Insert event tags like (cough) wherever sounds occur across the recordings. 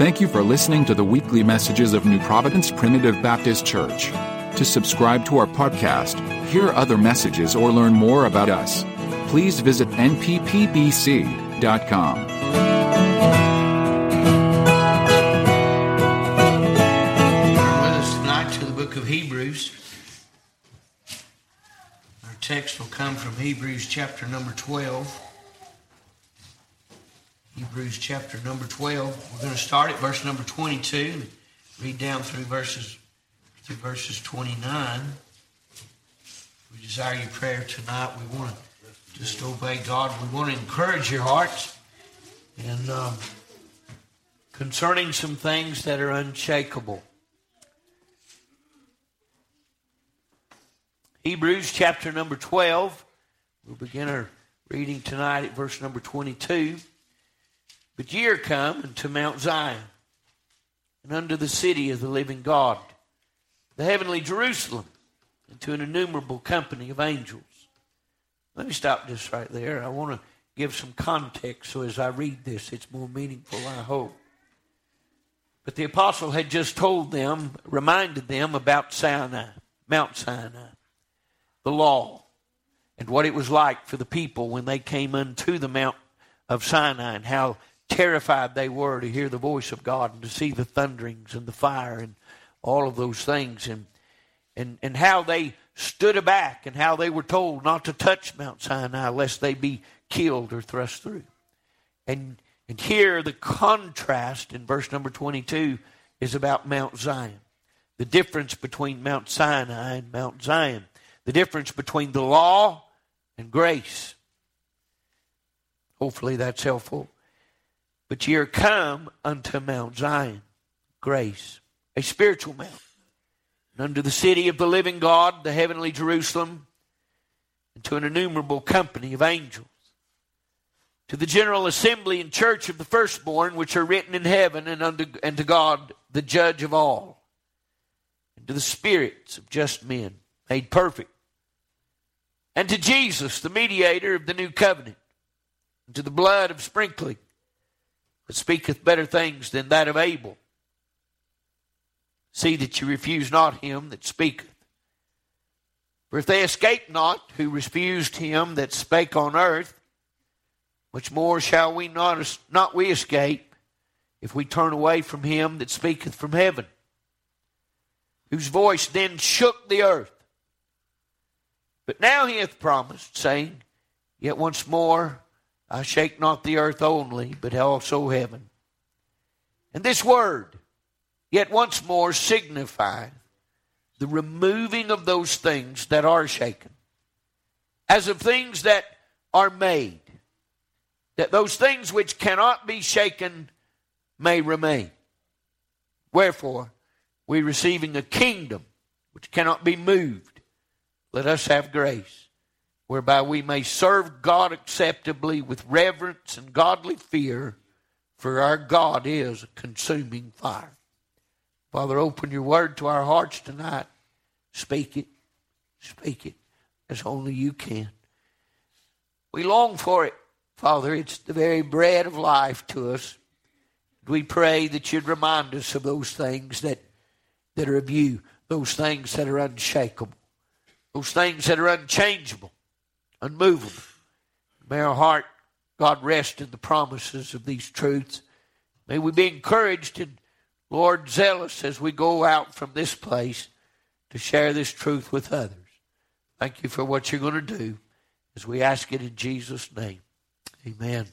Thank you for listening to the weekly messages of New Providence Primitive Baptist Church. To subscribe to our podcast, hear other messages, or learn more about us, please visit nppbc.com. Turn with us tonight to the book of Hebrews. Our text will come from Hebrews chapter number 12. Hebrews chapter number 12. We're going to start at verse number 22, read down through verses through verses 29. We desire your prayer tonight. We want to just obey God. We want to encourage your hearts and um, concerning some things that are unshakable. Hebrews chapter number 12. We'll begin our reading tonight at verse number 22. But ye are come unto Mount Zion, and unto the city of the living God, the heavenly Jerusalem, and to an innumerable company of angels. Let me stop just right there. I want to give some context so as I read this, it's more meaningful, I hope. But the apostle had just told them, reminded them about Sinai, Mount Sinai, the law, and what it was like for the people when they came unto the Mount of Sinai, and how terrified they were to hear the voice of God and to see the thunderings and the fire and all of those things, and and and how they stood aback and how they were told not to touch Mount Sinai lest they be killed or thrust through. And and here the contrast in verse number 22 is about Mount Zion. The difference between Mount Sinai and Mount Zion. The difference between the law and grace. Hopefully that's helpful. But ye are come unto Mount Zion, grace, a spiritual mount, and unto the city of the living God, the heavenly Jerusalem, and to an innumerable company of angels. To the general assembly and church of the firstborn which are written in heaven and unto, and to God the judge of all. And to the spirits of just men made perfect. And to Jesus the mediator of the new covenant and to the blood of sprinkling that speaketh better things than that of Abel see that you refuse not him that speaketh for if they escape not who refused him that spake on earth much more shall we not, not we escape if we turn away from him that speaketh from heaven, whose voice then shook the earth. But now he hath promised, saying, Yet once more I shake not the earth only, but also heaven. And this word, yet once more, signifieth the removing of those things that are shaken, as of things that are made that those things which cannot be shaken may remain. Wherefore, we receiving a kingdom which cannot be moved, let us have grace, whereby we may serve God acceptably with reverence and godly fear, for our God is a consuming fire. Father, open your word to our hearts tonight. Speak it. Speak it as only you can. We long for it. Father, it's the very bread of life to us. We pray that you'd remind us of those things that, that are of you, those things that are unshakable, those things that are unchangeable, unmovable. May our heart, God, rest in the promises of these truths. May we be encouraged and, Lord, zealous as we go out from this place to share this truth with others. Thank you for what you're going to do as we ask it in Jesus' name. Amen.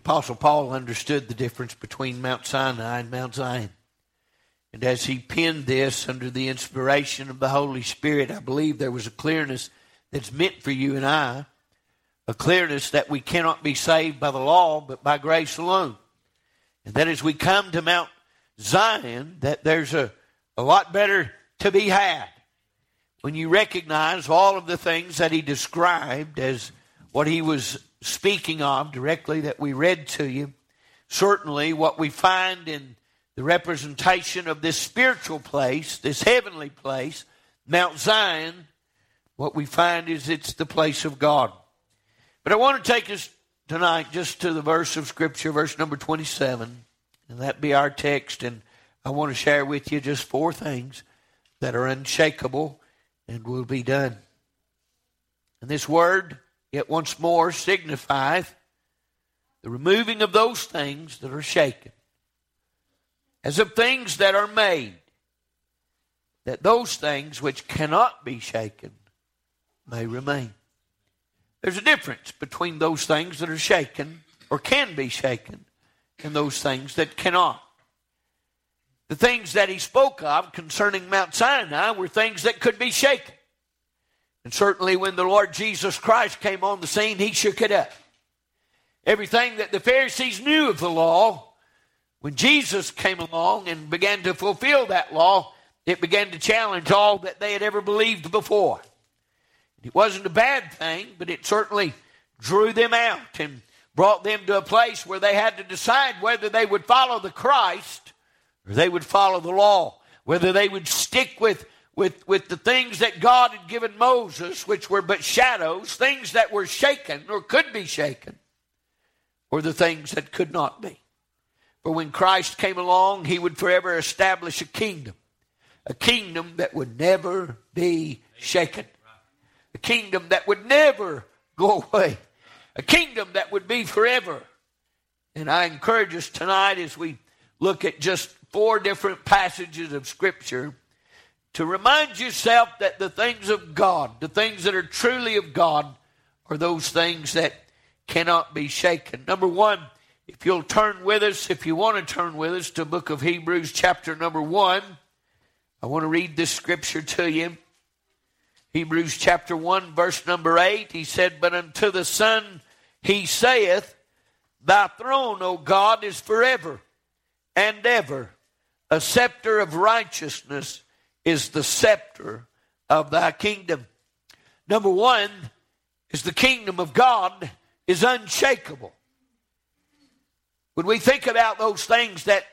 Apostle Paul understood the difference between Mount Sinai and Mount Zion. And as he penned this under the inspiration of the Holy Spirit, I believe there was a clearness that's meant for you and I, a clearness that we cannot be saved by the law, but by grace alone. And that as we come to Mount Zion, that there's a, a lot better to be had. When you recognize all of the things that he described as what he was speaking of directly that we read to you, certainly what we find in the representation of this spiritual place, this heavenly place, Mount Zion, what we find is it's the place of God. But I want to take us tonight just to the verse of Scripture, verse number 27, and that be our text. And I want to share with you just four things that are unshakable and will be done. And this word, yet once more, signifieth the removing of those things that are shaken, as of things that are made, that those things which cannot be shaken may remain. There's a difference between those things that are shaken or can be shaken and those things that cannot. The things that he spoke of concerning Mount Sinai were things that could be shaken. And certainly when the Lord Jesus Christ came on the scene, he shook it up. Everything that the Pharisees knew of the law, when Jesus came along and began to fulfill that law, it began to challenge all that they had ever believed before. It wasn't a bad thing, but it certainly drew them out and brought them to a place where they had to decide whether they would follow the Christ or they would follow the law, whether they would stick with, with, with the things that God had given Moses, which were but shadows, things that were shaken or could be shaken, or the things that could not be. For when Christ came along, he would forever establish a kingdom, a kingdom that would never be shaken, a kingdom that would never go away, a kingdom that would be forever. And I encourage us tonight as we look at just four different passages of Scripture to remind yourself that the things of God, the things that are truly of God, are those things that cannot be shaken. Number one, if you'll turn with us, if you want to turn with us to book of Hebrews, chapter number one, I want to read this scripture to you. Hebrews chapter 1, verse number 8, he said, But unto the Son he saith, Thy throne, O God, is forever and ever. A scepter of righteousness is the scepter of thy kingdom. Number one is the kingdom of God is unshakable. When we think about those things that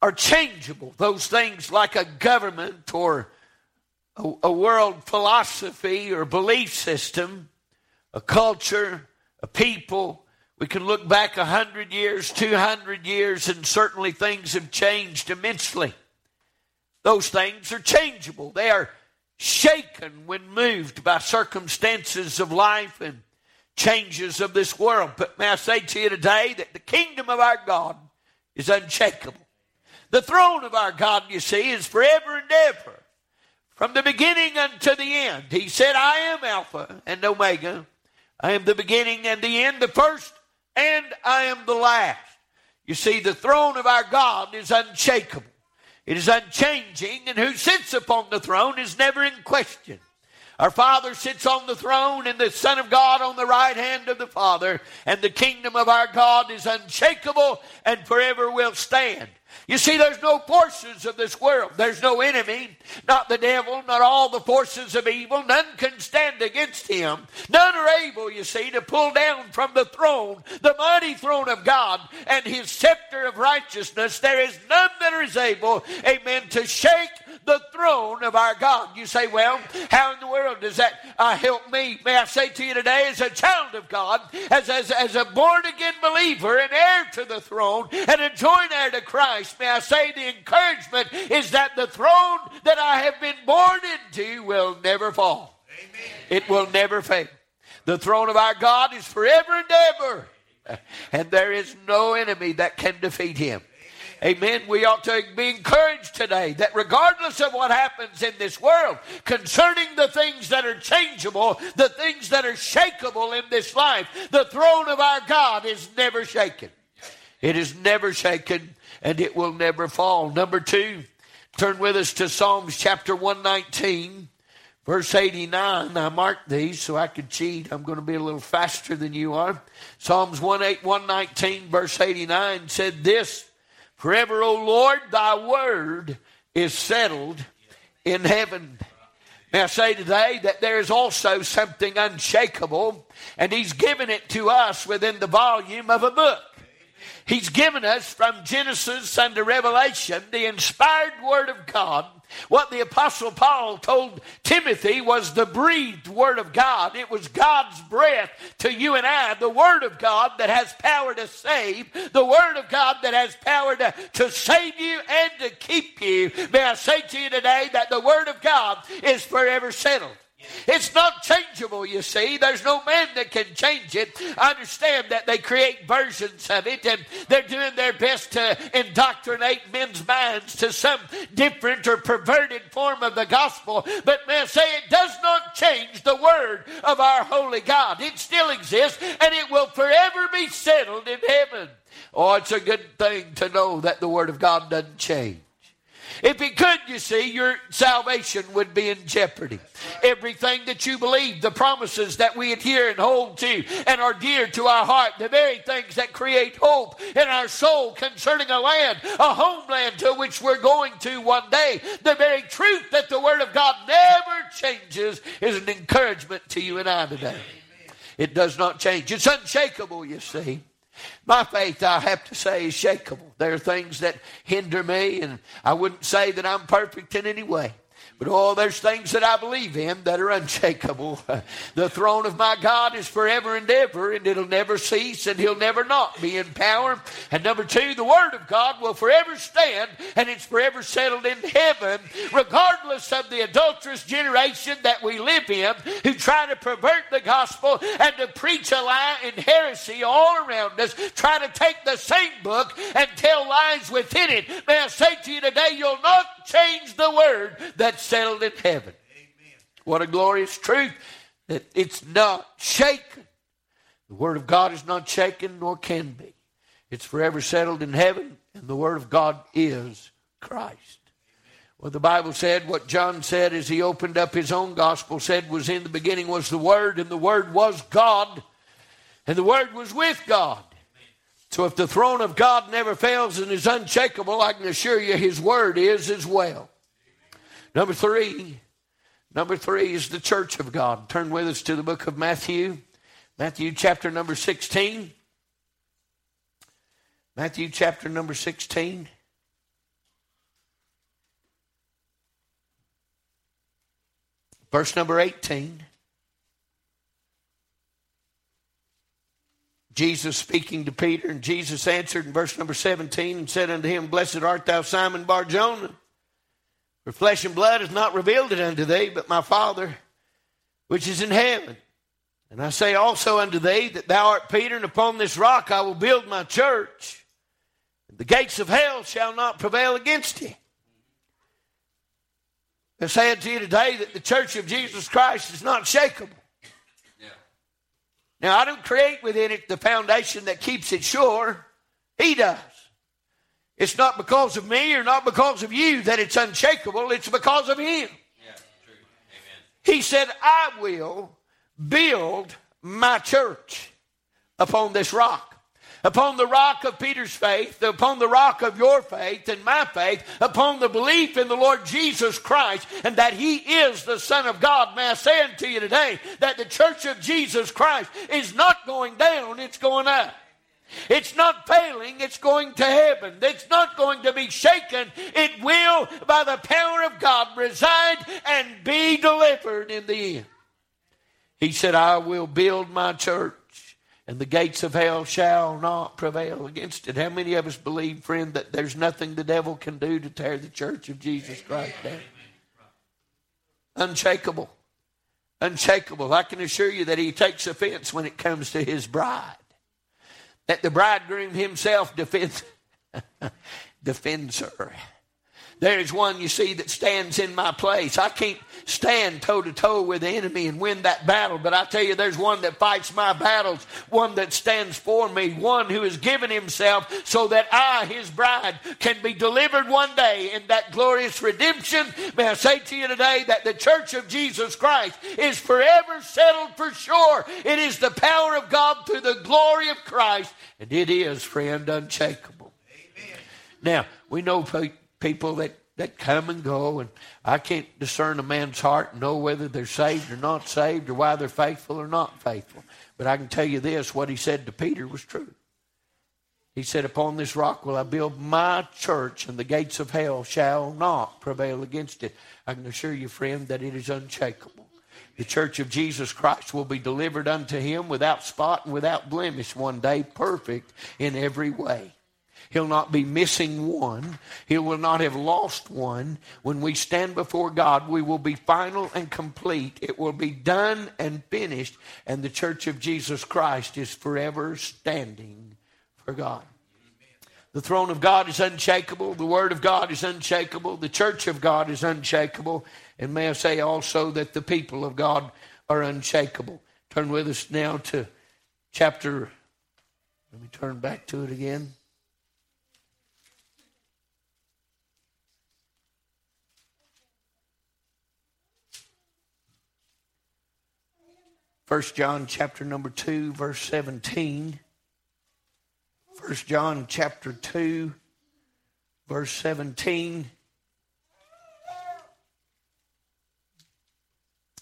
are changeable, those things like a government or a, a world philosophy or belief system, a culture, a people, we can look back a hundred years, two hundred years, and certainly things have changed immensely. Those things are changeable. They are shaken when moved by circumstances of life and changes of this world. But may I say to you today that the kingdom of our God is unshakable. The throne of our God, you see, is forever and ever. From the beginning unto the end. He said, I am Alpha and Omega. I am the beginning and the end, the first and I am the last. You see, the throne of our God is unshakable. It is unchanging, and who sits upon the throne is never in question. Our Father sits on the throne, and the Son of God on the right hand of the Father, and the kingdom of our God is unshakable and forever will stand. You see, there's no forces of this world. There's no enemy, not the devil, not all the forces of evil. None can stand against him. None are able, you see, to pull down from the throne, the mighty throne of God, and his scepter of righteousness. There is none that is able, amen, to shake the throne of our God. You say, well, how in the world does that uh, help me? May I say to you today, as a child of God, as, as, as a born again believer, an heir to the throne, and a joint heir to Christ, may I say the encouragement is that the throne that I have been born into will never fall. Amen. It will never fail. The throne of our God is forever and ever. And there is no enemy that can defeat him. Amen. We ought to be encouraged today that regardless of what happens in this world, concerning the things that are changeable, the things that are shakable in this life, the throne of our God is never shaken. It is never shaken and it will never fall. Number two, turn with us to Psalms chapter 119. Verse 89, I marked these so I could cheat. I'm going to be a little faster than you are. Psalms 119, verse 89 said this Forever, O Lord, thy word is settled in heaven. May I say today that there is also something unshakable, and he's given it to us within the volume of a book. He's given us from Genesis unto Revelation the inspired Word of God. What the Apostle Paul told Timothy was the breathed Word of God. It was God's breath to you and I, the Word of God that has power to save, the Word of God that has power to, to save you and to keep you. May I say to you today that the Word of God is forever settled. It's not changeable, you see. There's no man that can change it. I understand that they create versions of it and they're doing their best to indoctrinate men's minds to some different or perverted form of the gospel. But may I say, it does not change the word of our holy God. It still exists and it will forever be settled in heaven. Oh, it's a good thing to know that the word of God doesn't change. If it could, you see, your salvation would be in jeopardy. Everything that you believe, the promises that we adhere and hold to and are dear to our heart, the very things that create hope in our soul concerning a land, a homeland to which we're going to one day, the very truth that the Word of God never changes is an encouragement to you and I today. It does not change. It's unshakable, you see. My faith, I have to say, is shakable. There are things that hinder me, and I wouldn't say that I'm perfect in any way. But oh, there's things that I believe in that are unshakable. (laughs) the throne of my God is forever and ever, and it'll never cease, and he'll never not be in power. And number two, the word of God will forever stand, and it's forever settled in heaven, regardless of the adulterous generation that we live in, who try to pervert the gospel and to preach a lie and heresy all around us, trying to take the same book and tell lies within it. May I say to you today, you'll not change the word that's settled in heaven. Amen. What a glorious truth that it's not shaken. The word of God is not shaken nor can be. It's forever settled in heaven, and the word of God is Christ. What the Bible said, what John said as he opened up his own gospel, said was in the beginning was the Word, and the Word was God, and the Word was with God. So if the throne of God never fails and is unshakable, I can assure you his word is as well. Number three, number three is the church of God. Turn with us to the book of Matthew, Matthew chapter number 16. Matthew chapter number 16. Verse number 18. Jesus speaking to Peter, and Jesus answered in verse number 17 and said unto him, Blessed art thou, Simon Bar Jonah, for flesh and blood has not revealed it unto thee, but my Father which is in heaven. And I say also unto thee that thou art Peter, and upon this rock I will build my church. The gates of hell shall not prevail against it. I say unto you today that the church of Jesus Christ is not shakable. Now, I don't create within it the foundation that keeps it sure. He does. It's not because of me or not because of you that it's unshakable, it's because of Him. Yeah, he said, I will build my church upon this rock upon the rock of Peter's faith, upon the rock of your faith and my faith, upon the belief in the Lord Jesus Christ and that He is the Son of God. May I say unto you today that the church of Jesus Christ is not going down, it's going up. It's not failing, it's going to heaven. It's not going to be shaken. It will, by the power of God, reside and be delivered in the end. He said, I will build my church and the gates of hell shall not prevail against it. How many of us believe, friend, that there's nothing the devil can do to tear the church of Jesus Christ down? Unshakable. Unshakable. I can assure you that he takes offense when it comes to his bride. That the bridegroom himself defends, (laughs) defends her. There is one, you see, that stands in my place. I can't stand toe to toe with the enemy and win that battle, but I tell you, there's one that fights my battles, one that stands for me, one who has given himself so that I, his bride, can be delivered one day in that glorious redemption. May I say to you today that the church of Jesus Christ is forever settled for sure. It is the power of God through the glory of Christ, and it is, friend, unshakable. Amen. Now, we know people that, that come and go, and I can't discern a man's heart and know whether they're saved or not saved or why they're faithful or not faithful. But I can tell you this what he said to Peter was true. He said, Upon this rock will I build my church, and the gates of hell shall not prevail against it. I can assure you, friend, that it is unshakable. The church of Jesus Christ will be delivered unto him without spot and without blemish one day, perfect in every way. He'll not be missing one. He will not have lost one. When we stand before God, we will be final and complete. It will be done and finished, and the church of Jesus Christ is forever standing for God. The throne of God is unshakable. The Word of God is unshakable. The church of God is unshakable. And may I say also that the people of God are unshakable. Turn with us now to chapter, let me turn back to it again. First John chapter number 2 verse 17. First John chapter 2 verse 17.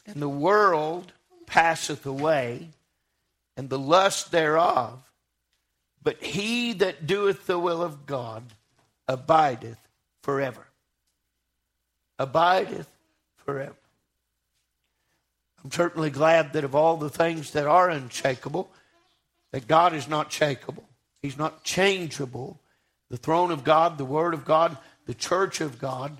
And the world passeth away, and the lust thereof, but he that doeth the will of God abideth forever. Abideth forever. I'm certainly glad that of all the things that are unshakable, that God is not shakable. He's not changeable. The throne of God, the Word of God, the church of God.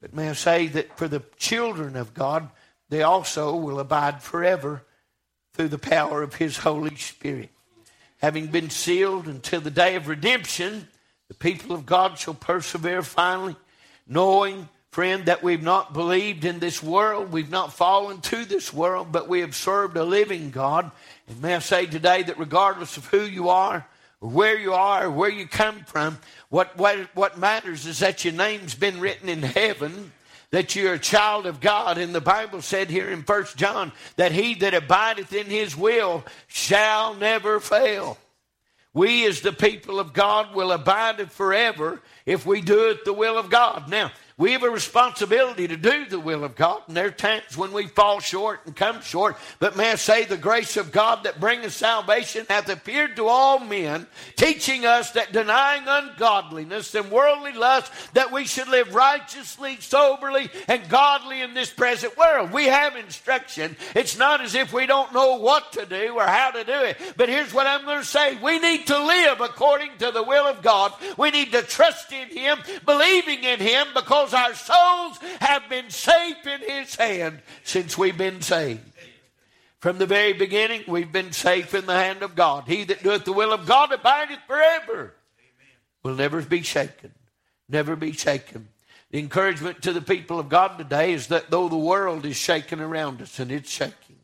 But may I say that for the children of God, they also will abide forever through the power of His Holy Spirit. Having been sealed until the day of redemption, the people of God shall persevere finally, knowing friend, that we've not believed in this world. We've not fallen to this world, but we have served a living God. And may I say today that regardless of who you are, where you are, where you come from, what, what, what matters is that your name's been written in heaven that you're a child of God. And the Bible said here in First John that he that abideth in his will shall never fail. We, as the people of God, will abide forever if we do it the will of God. Now, we have a responsibility to do the will of God, and there are times when we fall short and come short. But may I say, the grace of God that bringeth salvation hath appeared to all men, teaching us that denying ungodliness and worldly lust, that we should live righteously, soberly, and godly in this present world. We have instruction. It's not as if we don't know what to do or how to do it. But here's what I'm going to say we need to live according to the will of God. We need to trust in Him, believing in Him, because because our souls have been safe in His hand since we've been saved. From the very beginning, we've been safe in the hand of God. He that doeth the will of God abideth forever. Will never be shaken. Never be shaken. The encouragement to the people of God today is that though the world is shaking around us, and it's shaking,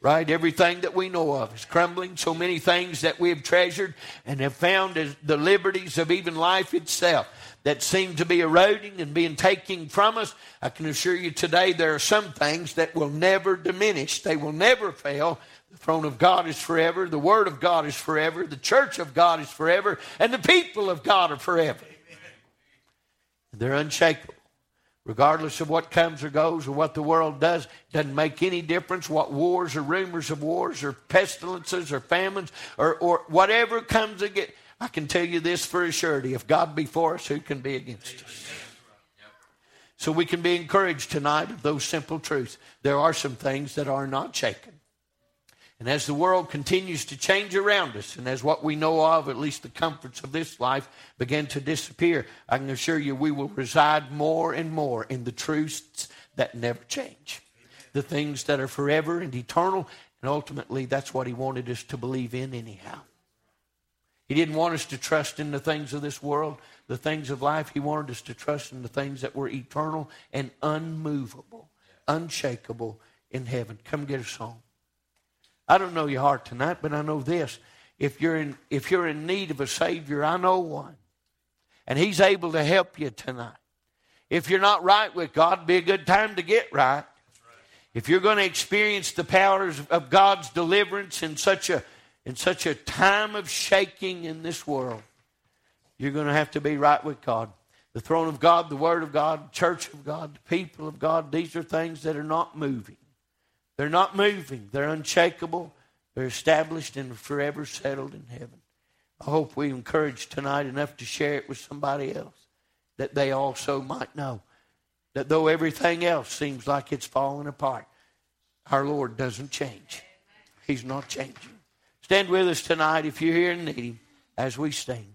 right? Everything that we know of is crumbling. So many things that we have treasured and have found as the liberties of even life itself that seem to be eroding and being taken from us, I can assure you today there are some things that will never diminish. They will never fail. The throne of God is forever. The Word of God is forever. The church of God is forever. And the people of God are forever. They're unshakable. Regardless of what comes or goes or what the world does, doesn't make any difference what wars or rumors of wars or pestilences or famines or, or whatever comes against. I can tell you this for a surety if God be for us, who can be against us? So we can be encouraged tonight of those simple truths. There are some things that are not shaken. And as the world continues to change around us, and as what we know of, at least the comforts of this life, begin to disappear, I can assure you we will reside more and more in the truths that never change. The things that are forever and eternal, and ultimately that's what He wanted us to believe in, anyhow. He didn't want us to trust in the things of this world, the things of life. He wanted us to trust in the things that were eternal and unmovable, unshakable in heaven. Come get us home. I don't know your heart tonight, but I know this. If you're in, if you're in need of a Savior, I know one. And He's able to help you tonight. If you're not right with God, be a good time to get right. If you're going to experience the powers of God's deliverance in such a in such a time of shaking in this world, you're going to have to be right with God. The throne of God, the Word of God, church of God, the people of God, these are things that are not moving. They're not moving, they're unshakable, they're established and forever settled in heaven. I hope we encourage tonight enough to share it with somebody else that they also might know that though everything else seems like it's falling apart, our Lord doesn't change. He's not changing. Stand with us tonight if you're here and need Him as we sing.